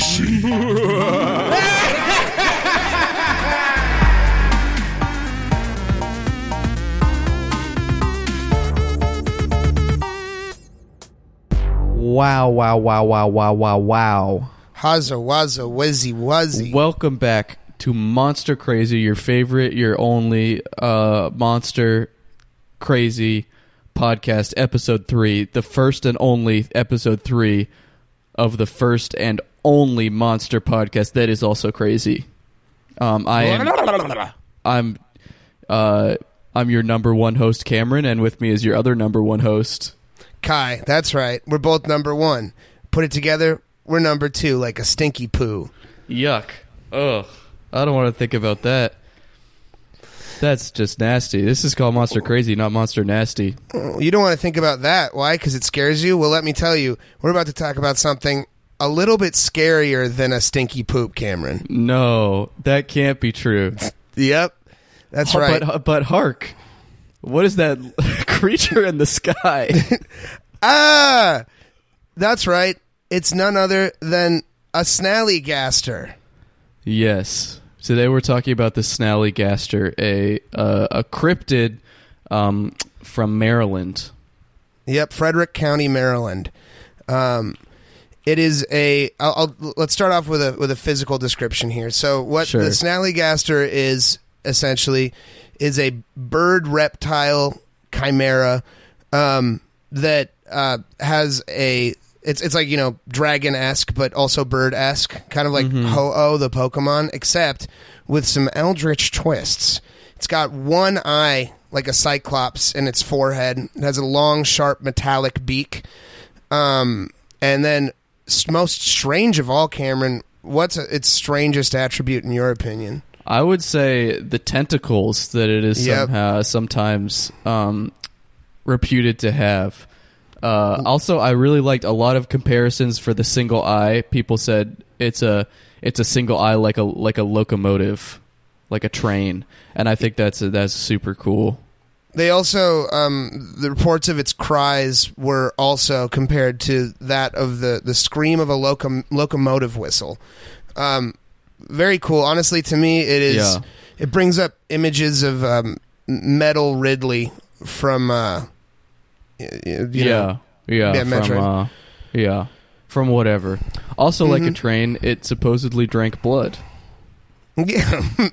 crazy. Wow, wow, wow, wow, wow, wow, wow. Haza waza wizzy wuzzy. Welcome back to Monster Crazy, your favorite, your only uh, Monster Crazy podcast, episode three, the first and only episode three of the first and only Monster podcast that is also crazy. Um, I am, I'm, uh, I'm your number one host, Cameron, and with me is your other number one host. Kai, that's right. We're both number one. Put it together, we're number two, like a stinky poo. Yuck. Ugh. I don't want to think about that. That's just nasty. This is called Monster Crazy, not Monster Nasty. You don't want to think about that. Why? Because it scares you? Well, let me tell you, we're about to talk about something a little bit scarier than a stinky poop, Cameron. No, that can't be true. Yep. That's right. But but hark. What is that creature in the sky? ah! That's right. It's none other than a snallygaster. yes. Today we're talking about the Snallygaster, a uh, a cryptid um, from Maryland. Yep, Frederick County, Maryland. Um, it is a. I'll, I'll, let's start off with a with a physical description here. So, what Sure. the snallygaster is essentially is a bird reptile chimera um, that uh, has a. It's it's like you know dragon esque, but also bird esque, kind of like Ho Oh the Pokemon, except with some eldritch twists. It's got one eye like a cyclops in its forehead. It has a long, sharp, metallic beak. Um, and then, most strange of all, Cameron, what's its strangest attribute in your opinion? I would say the tentacles that it is Yep. somehow sometimes um, reputed to have. Uh, also, I really liked a lot of comparisons for the single eye. People said it's a it's a single eye like a like a locomotive, like a train, and I think that's that's super cool. They also, um, the reports of its cries were also compared to that of the, the scream of a locom- locomotive whistle. Um, very cool. Honestly, to me, it is. Yeah. It brings up images of um, Meta Ridley from. Uh, you yeah, know, yeah, Yeah, from Metroid. uh, yeah, from whatever. Also, like a Mhm. train, it supposedly drank blood. yeah.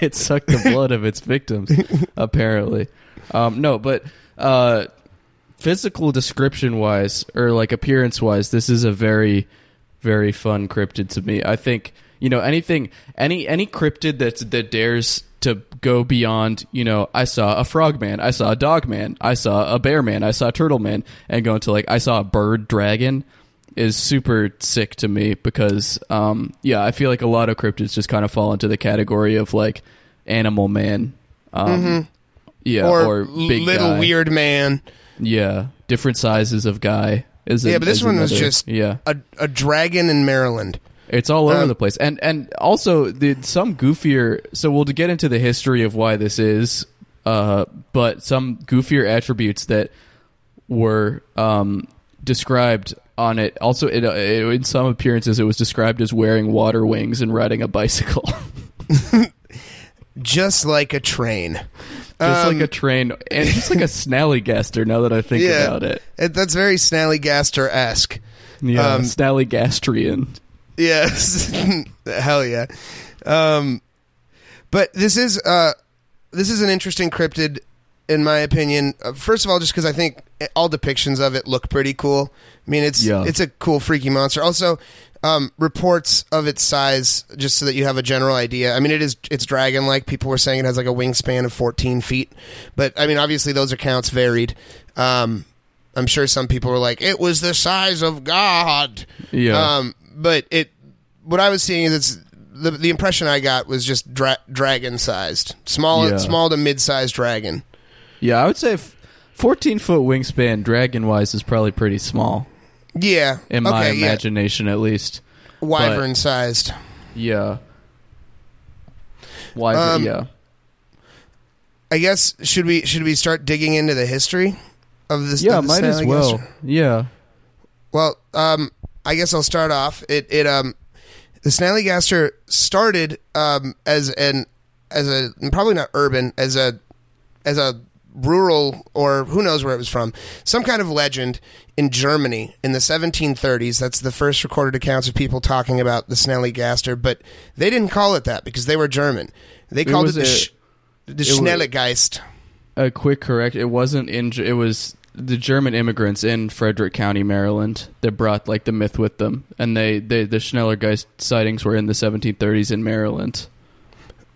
it sucked the blood of its victims apparently um, no but uh, physical description wise or like appearance wise this is a very very fun cryptid to me. I think you know anything any any cryptid that that dares to go beyond you know i saw a frogman i saw a dogman i saw a bear man i saw a turtle man and go into like i saw a bird dragon is super sick to me because um yeah i feel like a lot of cryptids just kind of fall into the category of like animal man. Um yeah or, or little guy. weird man. yeah different sizes of guy is Yeah, but this is one was just yeah A, a dragon in Maryland. it's all over Um, the place, and and also the some goofier. So we'll get into the history of why this is, uh, but some goofier attributes that were um, described on it. Also, it, uh, in some appearances, it was described as wearing water wings and riding a bicycle, Just like a train. Just Um, like a train, and just like a snallygaster. Now that I think Yeah. about it, It, that's very Snallygaster esque. yeah, Um, snallygastrian. Yes, hell yeah. Um, but this is uh, this is an interesting cryptid, in my opinion. Uh, first of all, just because I think all depictions of it look pretty cool. I mean, it's Yeah. it's a cool, freaky monster. Also, um, reports of its size, just so that you have a general idea. I mean, it is it's dragon like. People were saying it has like a wingspan of 14 feet, but I mean, obviously those accounts varied. Um, I'm sure some people were like, it was the size of God. Yeah. Um, but it, what I was seeing is it's the the impression I got was just dra- dragon sized, small, Yeah. small to mid sized dragon. Yeah, I would say fourteen foot wingspan, dragon wise, is probably pretty small Yeah, in my okay, yeah. imagination, at least. wyvern sized. Yeah. Why? Um, yeah. I guess should we should we start digging into the history of this? Yeah, of might as well. Yeah. Well, um, I guess I'll start off. It it um the Snallygaster started um, as an as a probably not urban as a as a rural or who knows where it was from some kind of legend in Germany in the 1730s that's the first recorded accounts of people talking about the Snallygaster but they didn't call it that because they were German they called it, was the, a- sh- the was- Schnellegeist A quick correct. It wasn't in. Ge- It was the German immigrants in Frederick County, Maryland, that brought like the myth with them, and they, they the Schnellergeist sightings were in the 1730s in Maryland.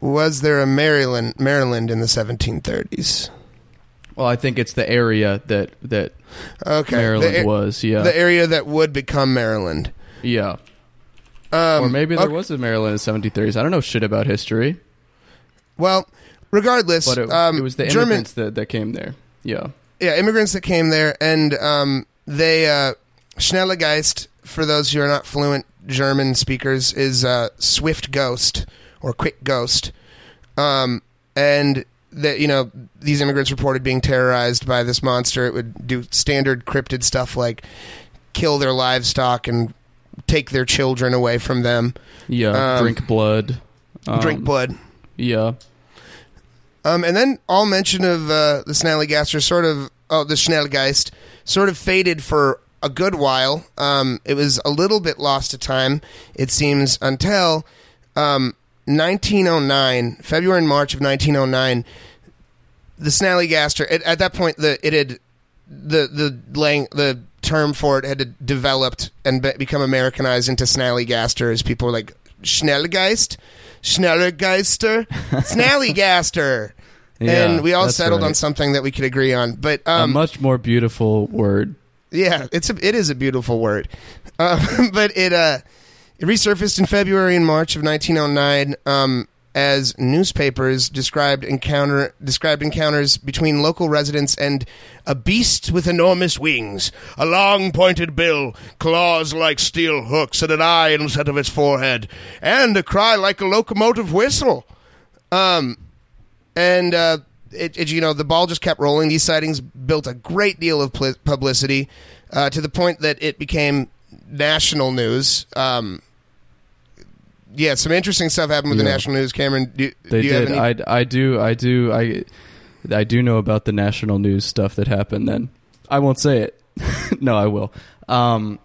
was there a Maryland Maryland in the 1730s Well, I think it's the area that that okay Maryland the, was. Yeah, the area that would become Maryland yeah. um, Or maybe there okay. was a Maryland in the 1730s. I don't know shit about history, well regardless but it, um, it was the German immigrants that, that came there. Yeah. yeah, immigrants that came there, and um, they uh, Schnellegeist. For those who are not fluent German speakers, is uh, swift ghost or quick ghost, um, and that you know these immigrants reported being terrorized by this monster. It would do standard cryptid stuff like kill their livestock and take their children away from them, Yeah. Um, drink blood. Um, drink blood. Yeah. Um, and then all mention of uh, the Snallygaster sort of, oh, the Schnellgeist sort of faded for a good while. Um, it was a little bit lost to time, it seems, until um, 1909, February and March of 1909. The Snallygaster. At, at that point, the it had the the lang, the term for it had developed and be, become Americanized into Snallygaster, as people were like Schnellgeist, Schnellergeister, Snallygaster. Yeah, and we all settled on something that we could agree on. But a um, much more beautiful word. yeah, it's a, it is a beautiful word, uh, but it uh, it resurfaced in February and March of 1909 um, as newspapers described encounter described encounters between local residents and a beast with enormous wings, a long pointed bill, claws like steel hooks, and an eye instead of its forehead, and a cry like a locomotive whistle. Um, and uh, it, it, you know, the ball just kept rolling. These sightings built a great deal of publicity uh, to the point that it became national news. Um, yeah, some interesting stuff happened with the national news. Cameron, do, They do you did. have any? I, I do. I do. I I do know about the national news stuff that happened. Then I won't say it. no, I will. Um,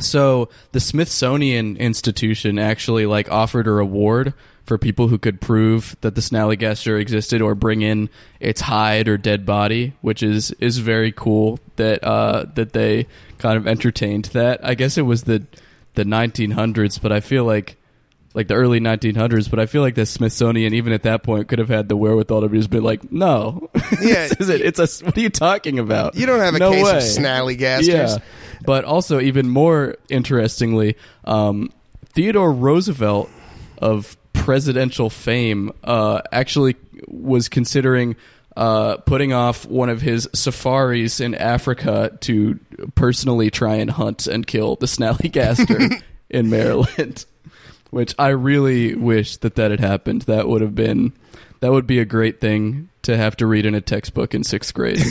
so the Smithsonian Institution actually like offered a reward for people who could prove that the Snallygaster existed or bring in its hide or dead body, which is is very cool that uh, that they kind of entertained that. I guess it was the the 1900s, but I feel like like the early 1900s, but I feel like the Smithsonian, even at that point, could have had the wherewithal to just be like, "No, Yeah. this is it. It's a. What are you talking about? you don't have a no case way. of snallygasters. Yeah, but also even more interestingly, um, Theodore Roosevelt of presidential fame uh, actually was considering uh, putting off one of his safaris in Africa to personally try and hunt and kill the snallygaster in Maryland. Which I really wish that that had happened. That would have been that would be a great thing to have to read in a textbook in sixth grade.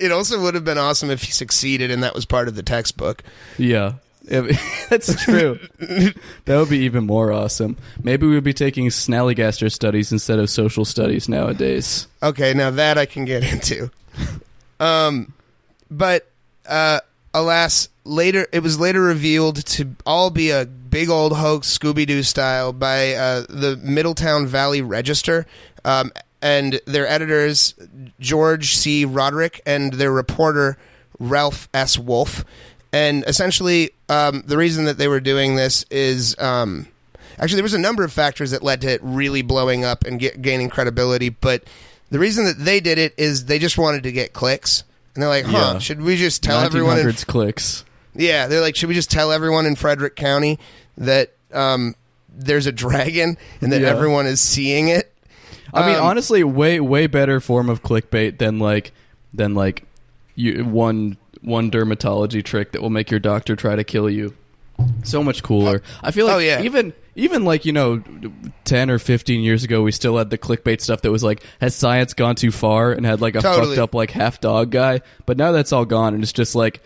it also would have been awesome if he succeeded and that was part of the textbook. Yeah. That's true. that would be even more awesome. Maybe we would be taking Snallygaster studies instead of social studies nowadays. Okay, now that I can get into. Um, but uh, alas, later it was later revealed to all be a big old hoax, Scooby Doo style, by uh, the Middletown Valley Register, um, and their editors George C. Roderick and their reporter Ralph S. Wolf. And essentially, um, the reason that they were doing this is. Um, Actually, there was a number of factors that led to it really blowing up and get, gaining credibility. But the reason that they did it is they just wanted to get clicks, and they're like, "Huh? Yeah. Should we just tell everyone?" In, 1900s clicks. yeah, they're like, "Should we just tell everyone in Frederick County that um, there's a dragon and that Yeah. everyone is seeing it?" I mean, Um, honestly, way way better form of clickbait than like than like you one one dermatology trick that will make your doctor try to kill you. So much cooler. I feel like oh, yeah. even even like you know, ten or fifteen years ago, we still had the clickbait stuff that was like, has science gone too far, and had like a Totally. fucked up like half dog guy. But now that's all gone, and it's just like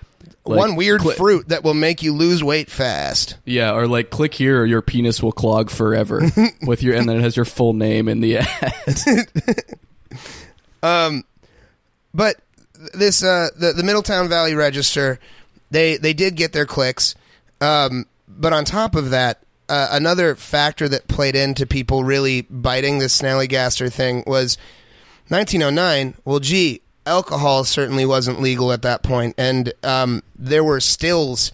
Like, One weird click- fruit that will make you lose weight fast. Yeah, or like click here or your penis will clog forever with your and then it has your full name in the ad. But this uh, the the Middletown Valley Register, they they did get their clicks, um, but on top of that, uh, another factor that played into people really biting this Snallygaster thing was 1909. Well, gee, alcohol certainly wasn't legal at that point, and um, there were stills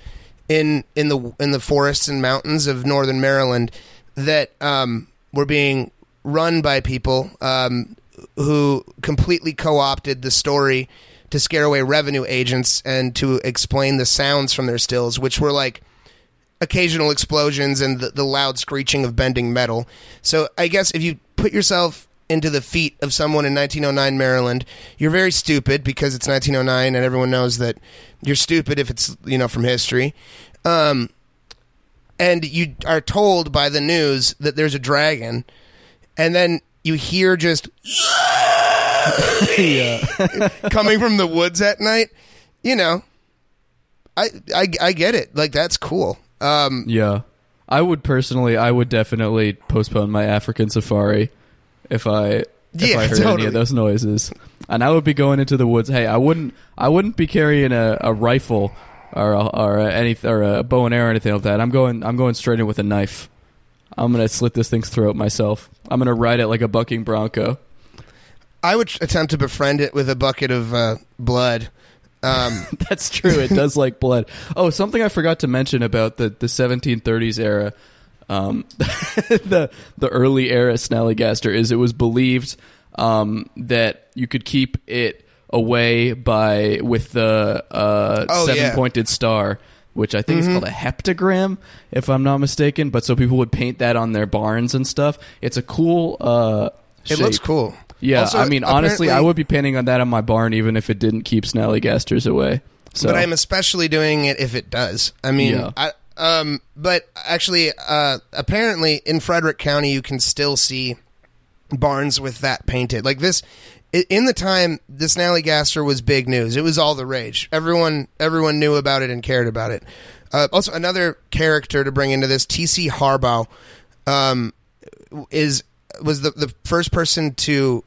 in in the in the forests and mountains of northern Maryland that um, were being run by people um, who completely co-opted the story to scare away revenue agents and to explain the sounds from their stills, which were like occasional explosions and the, the loud screeching of bending metal. So I guess if you put yourself into the feet of someone in 1909 Maryland, you're very stupid because it's 1909 and everyone knows that you're stupid if it's you know from history. Um, and you are told by the news that there's a dragon, and then you hear just coming from the woods at night. You know, I I, I get it. Like that's cool. Um, yeah. I would personally I would definitely postpone my African safari if I if Yeah, I heard any of those noises. And I would be going into the woods. Hey, I wouldn't I wouldn't be carrying a, a rifle or a, or a, any or a bow and arrow or anything like that. I'm going I'm going straight in with a knife. I'm gonna slit this thing's throat myself. I'm gonna ride it like a bucking bronco. I would attempt to befriend it with a bucket of uh, blood. Um, That's true. It does like blood. Oh, something I forgot to mention about the, the 1730s era, um, the the early era Snallygaster is it was believed um, that you could keep it away by with the uh, Oh, seven yeah. pointed star, which I think is called a heptagram, if I'm not mistaken. But so people would paint that on their barns and stuff. It's a cool. Uh, it looks shape. cool. Yeah, Also, I mean, honestly, I apparently- would be painting on that on my barn even if it didn't keep Snallygasters away. So, But I'm especially doing it if it does. I mean, Yeah. I, um, but actually, uh, apparently in Frederick County, you can still see barns with that painted. Like this, in the time, this Snallygaster was big news. It was all the rage. Everyone, everyone knew about it and cared about it. Uh, also, another character to bring into this, T.C. Harbaugh, um, is was the the first person to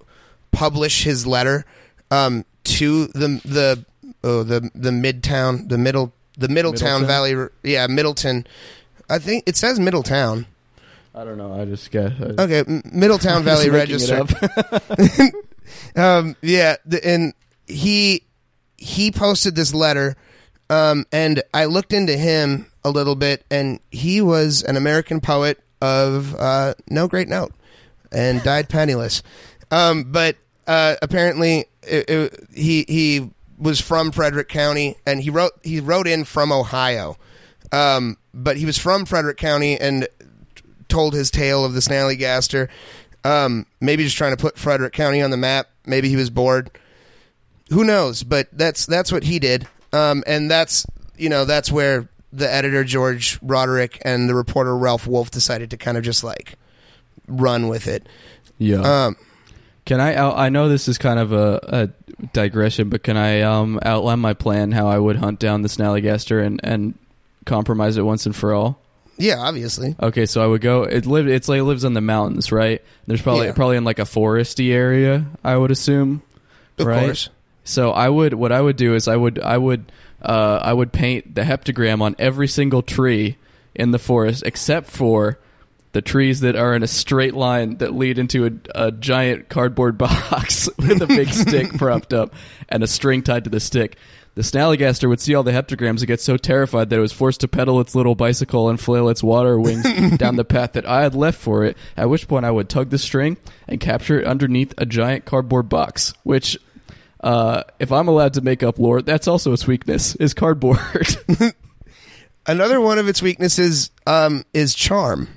publish his letter um, to the the oh, the the midtown the middle the Middletown, Middleton? Valley yeah Middleton I think it says Middletown I don't know. I just got. I, okay M- Middletown Valley Register um, yeah, the, and he he posted this letter, um, and I looked into him a little bit, and he was an American poet of uh, no great note, and died penniless. Um, but uh, apparently, it, it, he he was from Frederick County, and he wrote he wrote in from Ohio, um, but he was from Frederick County and told his tale of the Snallygaster. Um, maybe just trying to put Frederick County on the map. Maybe he was bored. Who knows? But that's that's what he did. Um, and that's you know that's where the editor George Roderick and the reporter Ralph Wolf decided to kind of just like run with it. yeah. Um, can I? Out, I know this is kind of a, a digression, but can I um, outline my plan how I would hunt down the Snallygaster and and compromise it once and for all? yeah, obviously. Okay, so I would go. It live. It's like it lives in the mountains, right? There's probably Yeah. probably in like a foresty area. I would assume. Of right? course. So I would what I would do is I would I would uh, I would paint the heptagram on every single tree in the forest except for the trees that are in a straight line that lead into a, a giant cardboard box with a big stick propped up and a string tied to the stick. The Snallygaster would see all the heptagrams and get so terrified that it was forced to pedal its little bicycle and flail its water wings down the path that I had left for it, at which point I would tug the string and capture it underneath a giant cardboard box, which uh, if I'm allowed to make up lore, that's also its weakness is cardboard. Another one of its weaknesses um, is charm.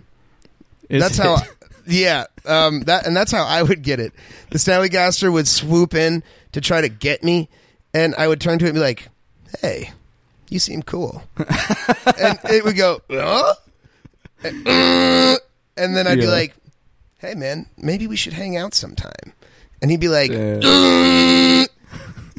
Is that's how. it? Yeah, um, that and that's how I would get it. The Snallygaster would swoop in to try to get me, and I would turn to it and be like, "Hey, you seem cool," and it would go, huh? and then I'd be like, "Hey, man, maybe we should hang out sometime," and he'd be like, Uh,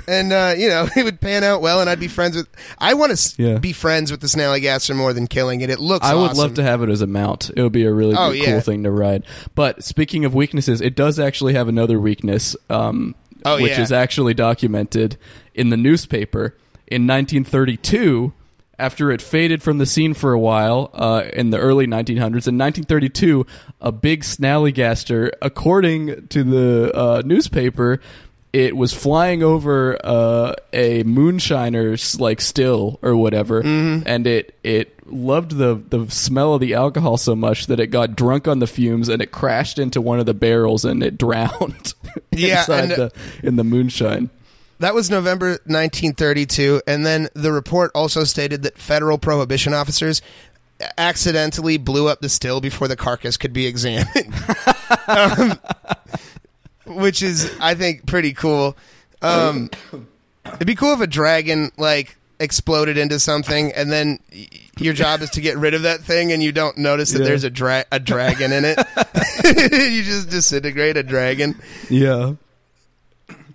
and uh, you know it would pan out well, and I'd be friends with. I want to Yeah. be friends with the Snallygaster more than killing it. It looks. I would awesome. love to have it as a mount. It would be a really Oh, good, yeah. cool thing to ride. But speaking of weaknesses, it does actually have another weakness, um, Oh, which yeah. is actually documented in the newspaper in 1932. After it faded from the scene for a while uh, in the early 1900s, in 1932, a big snallygaster, according to the uh, newspaper, it was flying over uh, a moonshiner's like still or whatever, Mm-hmm. and it it loved the the smell of the alcohol so much that it got drunk on the fumes and it crashed into one of the barrels and it drowned. Yeah, inside and- the in the moonshine. That was November 1932, and then the report also stated that federal prohibition officers accidentally blew up the still before the carcass could be examined, um, which is, I think, pretty cool. Um, it'd be cool if a dragon like exploded into something, and then y- your job is to get rid of that thing, and you don't notice that Yeah. there's a dra- a dragon in it. you just disintegrate a dragon. Yeah.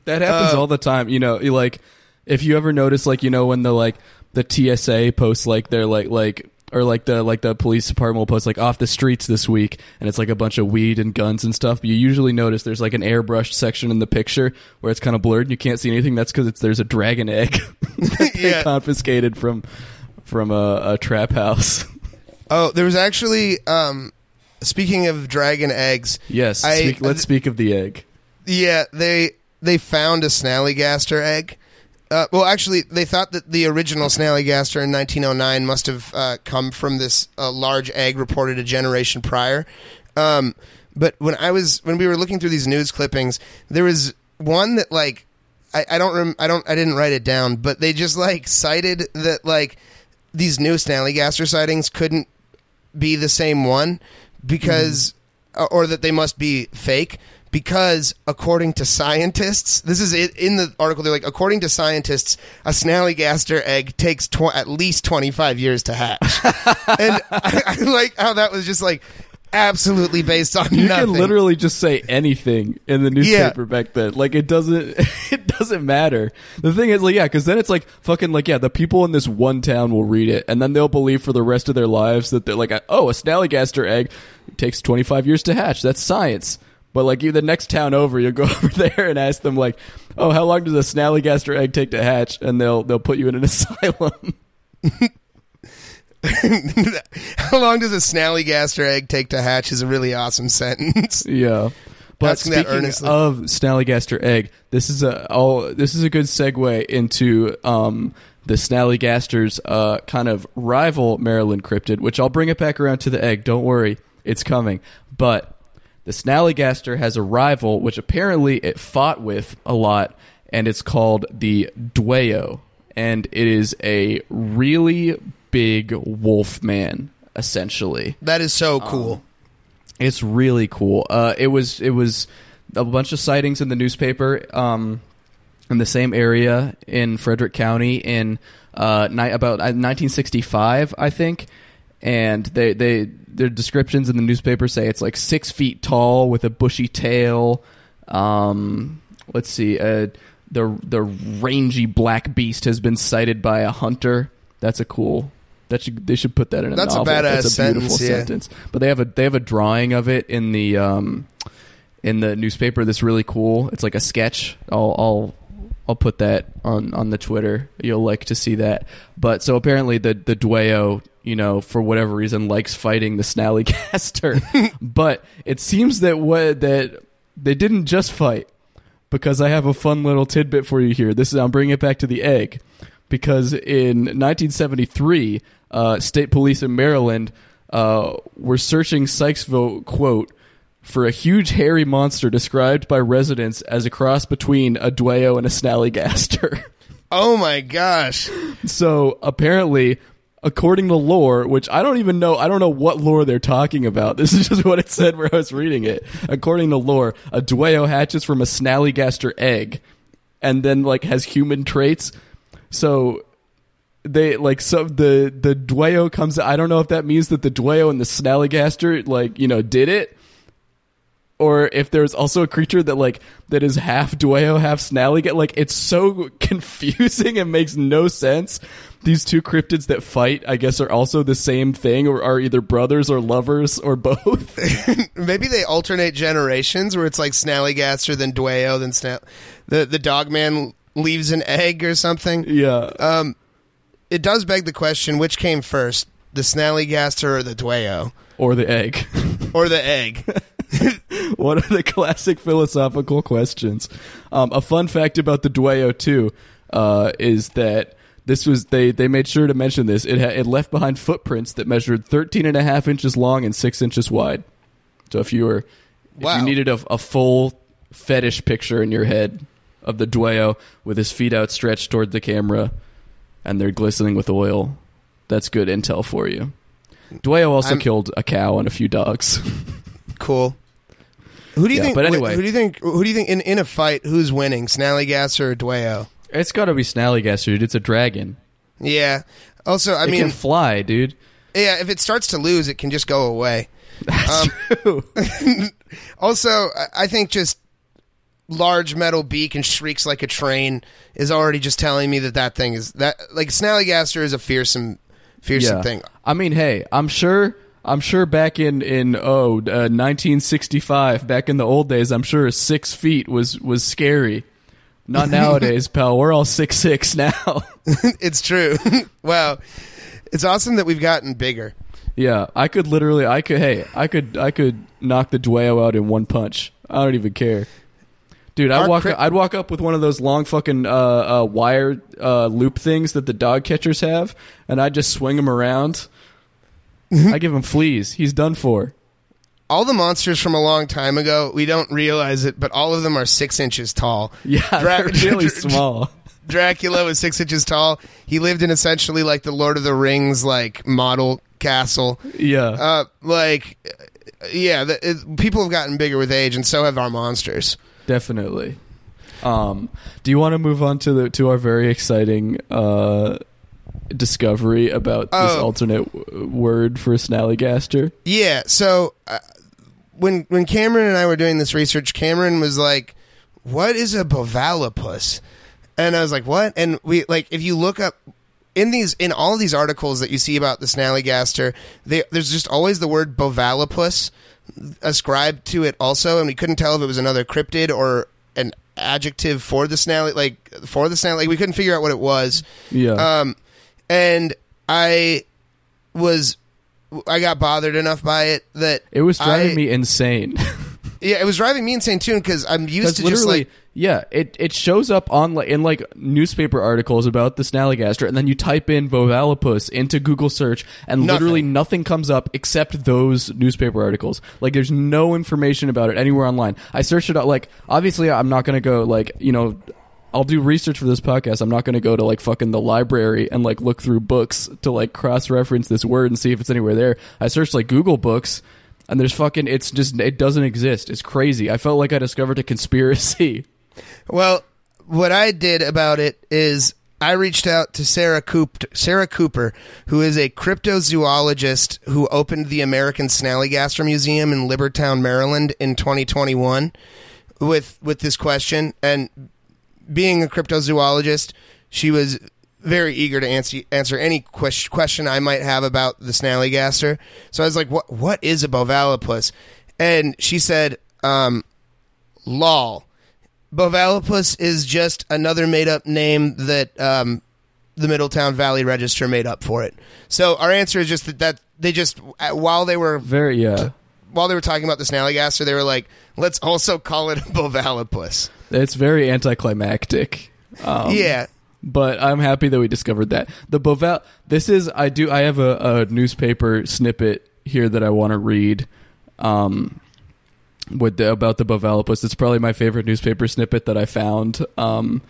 That happens Uh, all the time. You know, you like if you ever notice like, you know, when the like the TSA posts like they're like like or like the like the police department will post like off the streets this week and it's like a bunch of weed and guns and stuff. But you usually notice there's like an airbrushed section in the picture where it's kind of blurred and you can't see anything. That's because it's there's a dragon egg Yeah. confiscated from from a, a trap house. Oh, there was actually um speaking of dragon eggs, yes. I- speak, let's speak of the egg. yeah, they they found a snallygaster egg. Uh, well, actually, they thought that the original snallygaster in 1909 must have uh, come from this uh, large egg reported a generation prior. Um, but when I was when we were looking through these news clippings, there was one that like I, I don't rem- I don't I didn't write it down, but they just like cited that like these new snallygaster sightings couldn't be the same one because uh, or that they must be fake because according to scientists this is it in the article they're like according to scientists a snallygaster egg takes tw- at least 25 years to hatch and I, I like how that was just like absolutely based on You nothing can literally just say anything in the newspaper back then. Like it doesn't, it doesn't matter. The thing is, like, yeah, because then it's like fucking like yeah, the people in this one town will read it, and then they'll believe for the rest of their lives that they're like, oh, a snallygaster egg takes twenty five years to hatch. That's science. But like you, the next town over, you'll go over there and ask them like, oh, how long does a snallygaster egg take to hatch? And they'll they'll put you in an asylum. how long does a snallygaster egg take to hatch is a really awesome sentence Yeah. But Asking speaking of Snallygaster egg, this is a oh this is a good segue into um, the Snallygaster's uh, kind of rival Maryland cryptid, which I'll bring it back around to the egg. Don't worry, it's coming. But the Snallygaster has a rival, which apparently it fought with a lot, and it's called the Dwayyo, and it is a really big wolf man, essentially. that is so cool It's really cool. Uh, it was it was a bunch of sightings in the newspaper um, in the same area in Frederick County in uh, ni- about uh, 1965, I think. And they they their descriptions in the newspaper say it's like six feet tall with a bushy tail. Um, let's see, uh, the the rangy black beast has been sighted by a hunter. That's a cool. That should they should put that in a That's a novel. badass That's a beautiful sentence, yeah. sentence. But they have a they have a drawing of it in the um in the newspaper that's really cool. It's like a sketch. I'll I'll I'll put that on on the Twitter. You'll like to see that. But so apparently the the Dwayyo, you know, for whatever reason likes fighting the Snallygaster. but it seems that what that they didn't just fight because I have a fun little tidbit for you here. This is I'm bringing it back to the egg because in 1973, uh, state police in Maryland uh, were searching Sykesville quote for a huge hairy monster described by residents as a cross between a Dwayyo and a Snallygaster. oh my gosh so apparently. According to lore, which I don't even know, I don't know what lore they're talking about. This is just what it said where I was reading it. According to lore, a Dwayyo hatches from a Snallygaster egg, and then like has human traits. So they like so the the Dwayyo comes. I don't know if that means that the Dwayyo and the Snallygaster like you know did it, or if there's also a creature that like that is half Dwayyo, half Snallygaster. Like it's so confusing and makes no sense. These two cryptids that fight, I guess, are also the same thing, or are either brothers or lovers or both. Maybe they alternate generations, where it's like Snallygaster, then Dwayyo, then Snal. The the dog man leaves an egg or something. yeah, Um, it does beg the question: which came first, the Snallygaster or the Dwayyo, or the egg. or the egg? One of the classic philosophical questions. Um, a fun fact about the Dwayyo too uh, is that this was they they made sure to mention this. It ha- it left behind footprints that measured 13 and a half inches long and six inches wide. So if you were if you needed a, a full fetish picture in your head of the Dwayyo with his feet outstretched toward the camera and they're glistening with oil, that's good intel for you. Dwayyo also I'm- killed a cow and a few dogs. Cool. Who do you Yeah, think? but anyway. who do you think? Who do you think in, in a fight? Who's winning, Snallygaster or Dwayyo? It's got to be Snallygaster, dude. It's a dragon. Yeah. Also, I it mean, can fly, dude. yeah. If it starts to lose, it can just go away. That's Um, true. Also, I- I think just large metal beak and shrieks like a train is already just telling me that that thing is that like Snallygaster is a fearsome, fearsome yeah. thing. I mean, hey, I'm sure. I'm sure back in in oh uh, 1965, back in the old days, I'm sure six feet was was scary. Not nowadays, pal. We're all six six now. it's true. wow, it's awesome that we've gotten bigger. yeah, I could literally, I could, hey, I could, I could knock the Dwayyo out in one punch. I don't even care, dude. I'd walk, crypt- I'd walk up with one of those long fucking uh, uh, wire uh, loop things that the dog catchers have, and I'd just swing them around. I give him fleas. He's done for. All the monsters from a long time ago, we don't realize it, but all of them are six inches tall. Yeah, Dra- they're really small. Dracula was six inches tall. He lived in essentially like the Lord of the Rings like model castle. Yeah. Uh, like, uh, yeah, the, it, people have gotten bigger with age, and so have our monsters. Definitely. Um, do you want to move on to the to our very exciting uh, discovery about this Oh. alternate w- word for Snallygaster? Yeah. So uh, when when Cameron and I were doing this research, Cameron was like, "What is a bovalopus?" And I was like, "What?" And we like if you look up in these in all these articles that you see about the Snallygaster, they, there's just always the word bovalopus ascribed to it also, and we couldn't tell if it was another cryptid or an adjective for the snally like for the snally like we couldn't figure out what it was Yeah. um, and I was, I got bothered enough by it that it was driving I- me insane. Yeah, it was driving me insane too because I'm used to just like yeah, it, it shows up on like in like newspaper articles about the Snallygaster, and then you type in Bovalopus into Google search, and Nothing. literally nothing comes up except those newspaper articles. Like, there's no information about it anywhere online. I searched it out. Like, obviously, I'm not gonna go like you know. I'll do research for this podcast. I'm not going to go to like fucking the library and like look through books to like cross reference this word and see if it's anywhere there. I searched like Google books and there's fucking it's just it doesn't exist. It's crazy. I felt like I discovered a conspiracy. Well, what I did about it is I reached out to Sarah Coop, Sarah Cooper, who is a cryptozoologist who opened the American Snallygaster Museum in Libertytown, Maryland, in 2021, with with this question. And being a cryptozoologist, she was very eager to answer answer any ques- question I might have about the Snallygaster. So I was like, "What what is a bovalopus?" And she said, um, "Lol." Bovalopus is just another made up name that um, the Middletown Valley Register made up for it. So our answer is just that, that they just uh, while they were Very yeah. while they were talking about the Snallygaster, they were like, let's also call it a Bovalopus. It's very anticlimactic. Um, yeah. but I'm happy that we discovered that the Boval. This is I do I have a, a newspaper snippet here that I want to read. Um, with the, about the Bovalopus, it's probably my favorite newspaper snippet that I found. Um,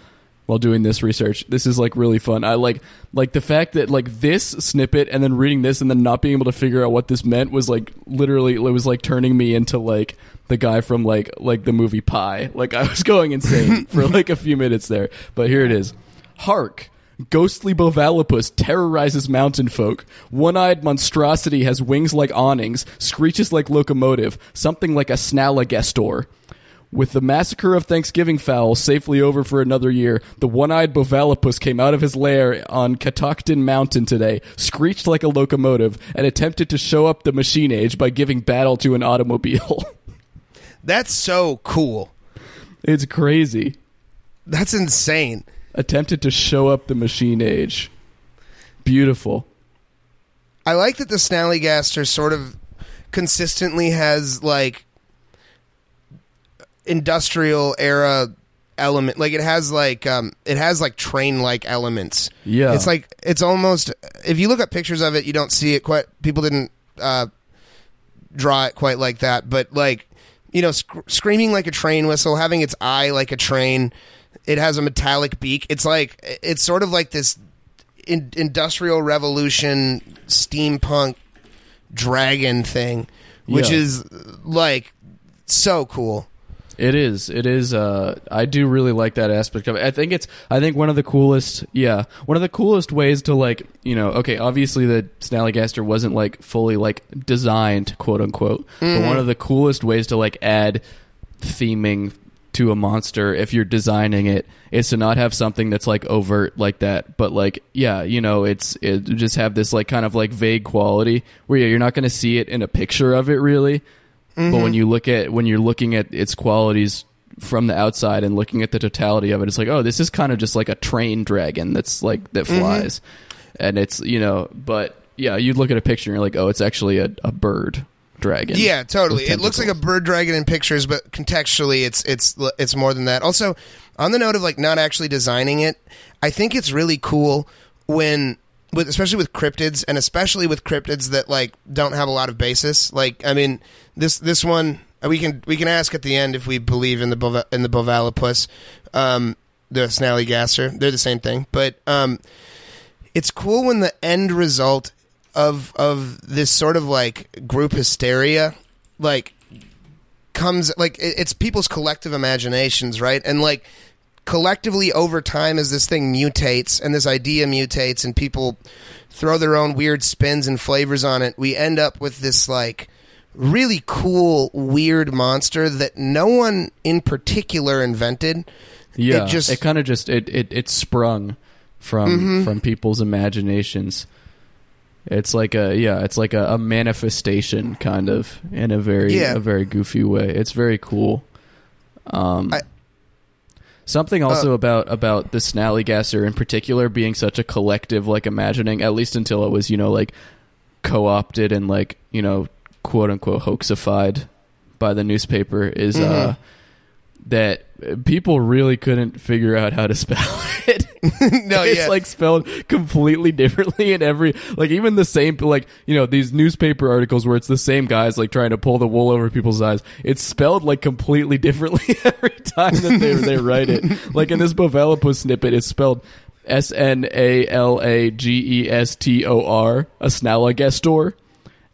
while doing this research, this is like really fun. I like like the fact that like this snippet and then reading this and then not being able to figure out what this meant was like literally it was like turning me into like the guy from like like the movie Pi. Like I was going insane for like a few minutes there. But here it is. Hark! Ghostly Bovalopus terrorizes mountain folk. One-eyed monstrosity has wings like awnings, screeches like locomotive, something like a snalligastor. With the massacre of Thanksgiving fowl safely over for another year, the one-eyed Bovalopus came out of his lair on Catoctin Mountain today, screeched like a locomotive, and attempted to show up the machine age by giving battle to an automobile. That's so cool. it's crazy. That's insane. Attempted to show up the machine age. Beautiful. I like that the Snallygaster sort of consistently has like industrial era element like it has like um it has like train like elements Yeah. it's like it's almost if you look at pictures of it you don't see it quite people didn't uh draw it quite like that but like you know sc- screaming like a train whistle having its eye like a train it has a metallic beak it's like it's sort of like this in, industrial revolution steampunk dragon thing which Yeah. is like so cool It is. It is. Uh, I do really like that aspect of it. I think it's. I think one of the coolest. Yeah, one of the coolest ways to like. You know. Okay. Obviously, the Snallygaster wasn't like fully like designed, quote unquote. But one of the coolest ways to like add theming to a monster if you're designing it is to not have something that's like overt like that but like yeah you know it's it just have this like kind of like vague quality where yeah, you're not going to see it in a picture of it really but when mm-hmm. you look at when you're looking at its qualities from the outside and looking at the totality of it it's like oh this is kind of just like a train dragon that's like that mm-hmm. flies. And it's you know but yeah you'd look at a picture and you're like oh it's actually a, a bird dragon. Yeah, totally. It looks like a bird dragon in pictures, but contextually, it's it's it's more than that. Also, on the note of like not actually designing it, I think it's really cool when, with especially with cryptids, and especially with cryptids that like don't have a lot of basis. Like, I mean, this this one we can we can ask at the end if we believe in the Bova, in the Bovalopus, um, the Snallygaster. They're the same thing, but um, it's cool when the end result of of this sort of like group hysteria like comes like it's people's collective imaginations right and like collectively over time as this thing mutates and this idea mutates and people throw their own weird spins and flavors on it we end up with this like really cool weird monster that no one in particular invented Yeah, It just- it kind of just it, it it sprung from Mm-hmm. from people's imaginations. It's like a yeah, it's like a, a manifestation kind of in a very Yeah. a very goofy way. It's very cool. Um, I- something also Uh, about about the Snallygaster in particular being such a collective like imagining, at least until it was you know like co-opted and like you know quote unquote hoaxified by the newspaper is Mm-hmm. uh that people really couldn't figure out how to spell it. no it's yeah like spelled completely differently in every like even the same like you know these newspaper articles where it's the same guys like trying to pull the wool over people's eyes. It's spelled like completely differently every time that they they write it. Like in this Bovalopus snippet, it's spelled S N A L A G E S T O R, a Snalligastor.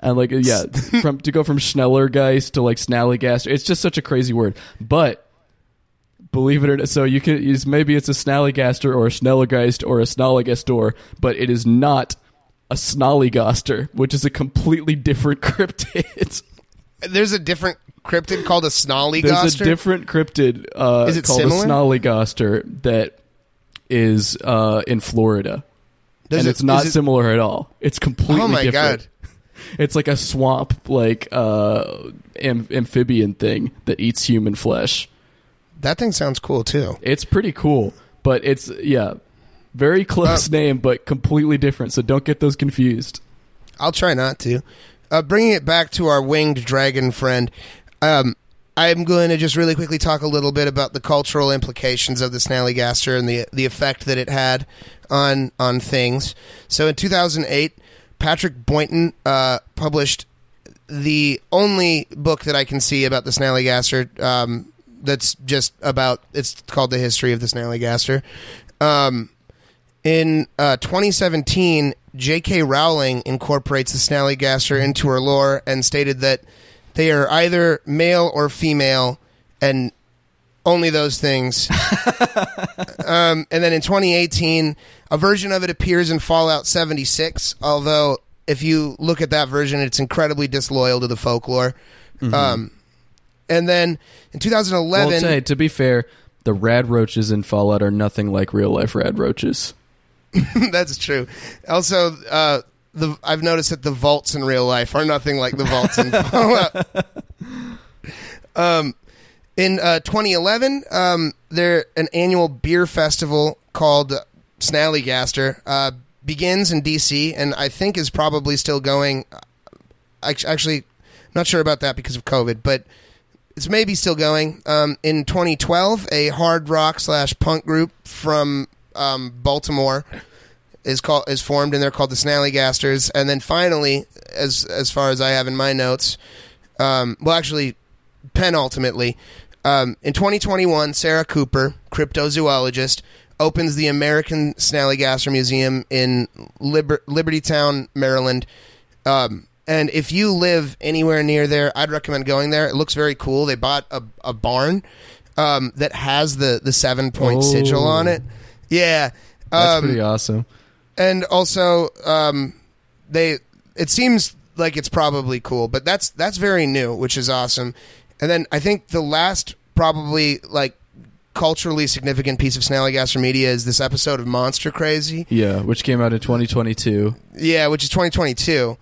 And like yeah, from to go from Schnellergeist to like Snallygaster, it's just such a crazy word. But believe it or not, so you can use maybe it's a Snallygaster or a Schnellergeist or a Snallygastor, but it is not a Snollygaster, which is a completely different cryptid. there's a different cryptid called a snollygaster There's a different cryptid uh, Is it called similar? a Snollygaster that is uh, in Florida. Does and it- it's not it- similar at all. It's completely Oh my different. God. It's like a swamp, like uh, am- amphibian thing that eats human flesh. That thing sounds cool too. It's pretty cool, but it's yeah, very close Uh, name, but completely different. So don't get those confused. I'll try not to. Uh, bringing it back to our winged dragon friend, um, I'm going to just really quickly talk a little bit about the cultural implications of the Snallygaster and the the effect that it had on on things. So in 2008, Patrick Boynton uh, published the only book that I can see about the Snallygaster. Um, that's just about. It's called the history of the Snallygaster. Um, in uh, 2017, J.K. Rowling incorporates the Snallygaster into her lore and stated that they are either male or female, and only those things. um, and then in 2018, A version of it appears in Fallout 76, although if you look at that version, it's incredibly disloyal to the folklore. Um, and then in 2011, Well, to be fair, the rad roaches in Fallout are nothing like real life rad roaches. that's true. Also, uh, the I've noticed that the vaults in real life are nothing like the vaults in Fallout. um, in uh, 2011, um, there an annual beer festival called Snallygaster uh, begins in DC, and I think is probably still going. Act- Actually, not sure about that because of COVID, but it's maybe still going. Um, in 2012, a hard rock slash punk group from um, Baltimore is called is formed, and they're called the Snallygasters. And then finally, as as far as I have in my notes, um, well, actually, penultimately, um, in 2021, Sarah Cooper, cryptozoologist, opens the American Snallygaster Museum in Liber- Libertytown, Maryland. Um, and if you live anywhere near there, I'd recommend going there. It looks very cool. They bought a, a barn um, that has the, the seven point Oh. sigil on it. Yeah. That's Um, pretty awesome. and also um, they it seems like it's probably cool but that's that's very new which is awesome and then i think the last probably like culturally significant piece of snallygaster media is this episode of monster crazy Yeah, which came out in 2022. yeah which is 2022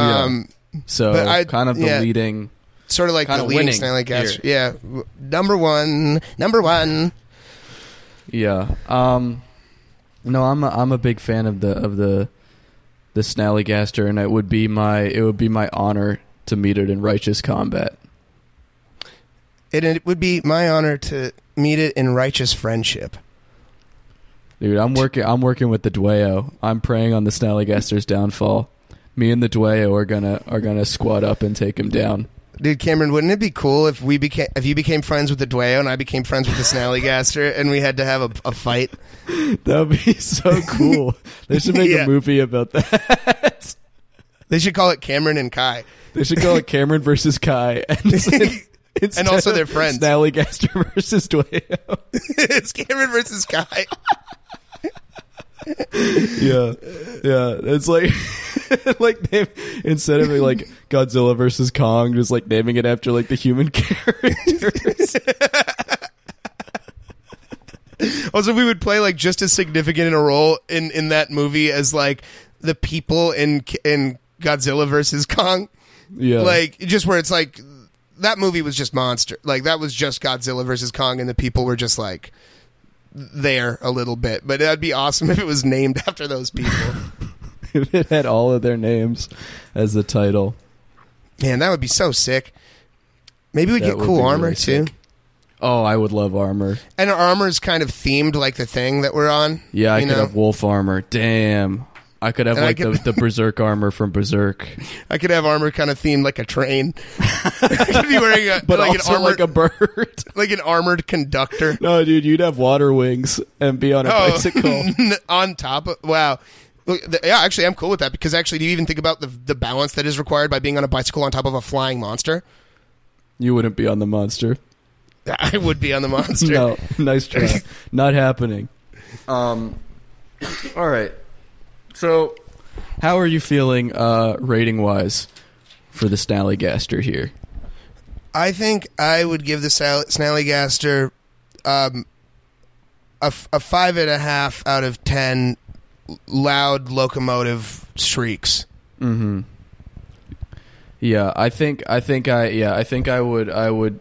um, So But I- kind of the yeah. leading. sort of like the leading winning snallygaster yeah number one number one Yeah. Um, no, I'm a, I'm a big fan of the of the the Snallygaster, and it would be my it would be my honor to meet it in righteous combat. it, it would be my honor to meet it in righteous friendship Dude, I'm working. I'm working with the Dwayyo. I'm praying on the Snallygaster's downfall. Me and the Dwayyo are gonna are gonna squat up and take him down. Dude, Cameron, wouldn't it be cool if we became if you became friends with the Dwayyo and I became friends with the Snallygaster and we had to have a, a fight? That would be so cool. they should make Yeah. a movie about that. They should call it Cameron and Kai. They should call it Cameron versus Kai, and, instead also their friends. Snallygaster versus Dwayyo. it's Cameron versus Kai. Yeah, yeah. It's like like name, instead of like Godzilla versus Kong, just like naming it after like the human characters. Also, we would play like just as significant in a role in in that movie as like the people in in Godzilla versus Kong. yeah, Like just where it's like that movie was just monster. Like that was just Godzilla versus Kong, and the people were just like there a little bit. But that'd be awesome if it was named after those people. if it had all of their names as the title. Man, that would be so sick. Maybe we'd That get would cool be armor really too. sick. Oh, I would love armor. And our armor's kind of themed like the thing that we're on. Yeah, I you could know? have wolf armor. Damn. I could have And like could- the, the berserk armor from Berserk, I could have armor kind of themed like a train. I could be wearing a but like also an armored like a bird. like an armored conductor. no, dude, you'd have water wings and be on a Oh, bicycle. on top of wow. Look, the- Yeah, actually, I'm cool with that because actually, do you even think about the the balance that is required by being on a bicycle on top of a flying monster? You wouldn't be on the monster. I would be on the monster. No, nice try. Not happening. Um, all right. So, how are you feeling uh, rating wise for the Snallygaster here? I think I would give the Sal- Snallygaster um, a, f- a five and a half out of ten loud locomotive shrieks. Mm-hmm. Yeah, I think I think I yeah I think I would I would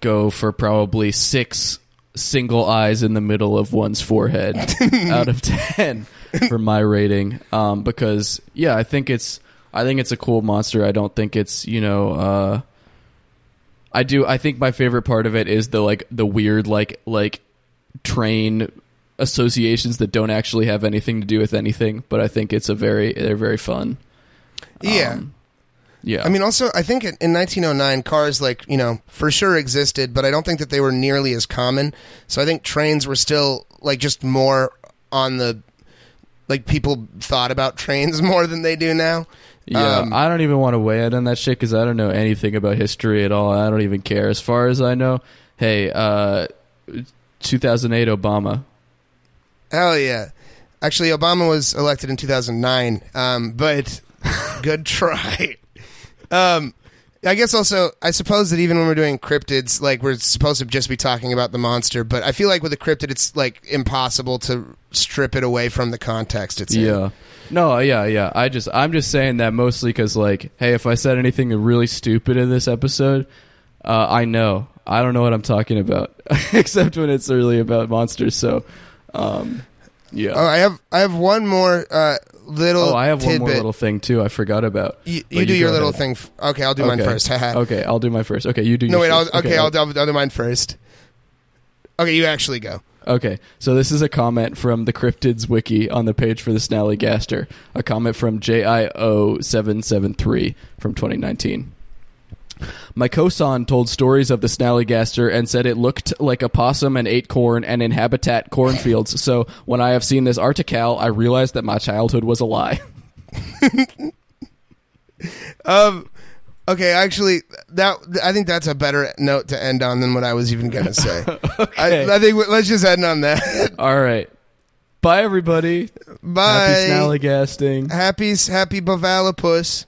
go for probably six single eyes in the middle of one's forehead out of ten for my rating. Um, because yeah, I think it's I think it's a cool monster. I don't think it's you know. Uh, I do. I think my favorite part of it is the like the weird like like train associations that don't actually have anything to do with anything. But I think it's a very they're very fun. Yeah. Um, yeah. I mean, also, I think in in 1909, cars like you know for sure existed, but I don't think that they were nearly as common. So I think trains were still like just more on the like people thought about trains more than they do now. yeah. um, I don't even want to weigh in on that shit because I don't know anything about history at all. I don't even care. As far as I know, hey, uh, 2008 Obama. Hell yeah. Actually, Obama was elected in 2009, um, but good try. Um, I guess also, I suppose that even when we're doing cryptids, like we're supposed to just be talking about the monster, but I feel like with a cryptid, it's like impossible to strip it away from the context. It's in. Yeah. No, yeah, yeah. I just I'm just saying that mostly cuz like, hey, if I said anything really stupid in this episode, uh, I know. I don't know what I'm talking about except when it's really about monsters. So, um yeah. Oh, I have I have one more uh, little. Oh, I have tidbit. one more little thing too. I forgot about. You, you do your little ahead. thing. F- okay, I'll do mine first. Okay, I'll do my first. Okay, you do. No, wait. I'll, first. okay, I'll, I'll, I'll do mine first. Okay, you actually go. Okay, so this is a comment from the Cryptids wiki on the page for the Snallygaster. A comment from JIO773 from 2019. My coson told stories of the Snallygaster and said it looked like a possum and ate corn and in habitat cornfields. So when I have seen this article, I realized that my childhood was a lie. Um, okay, actually, that I think that's a better note to end on than what I was even gonna say. Okay. I, I think we- let's just end on that. All right. Bye, everybody. Bye. Happy Snallygasting. Happy happy Bavalapus.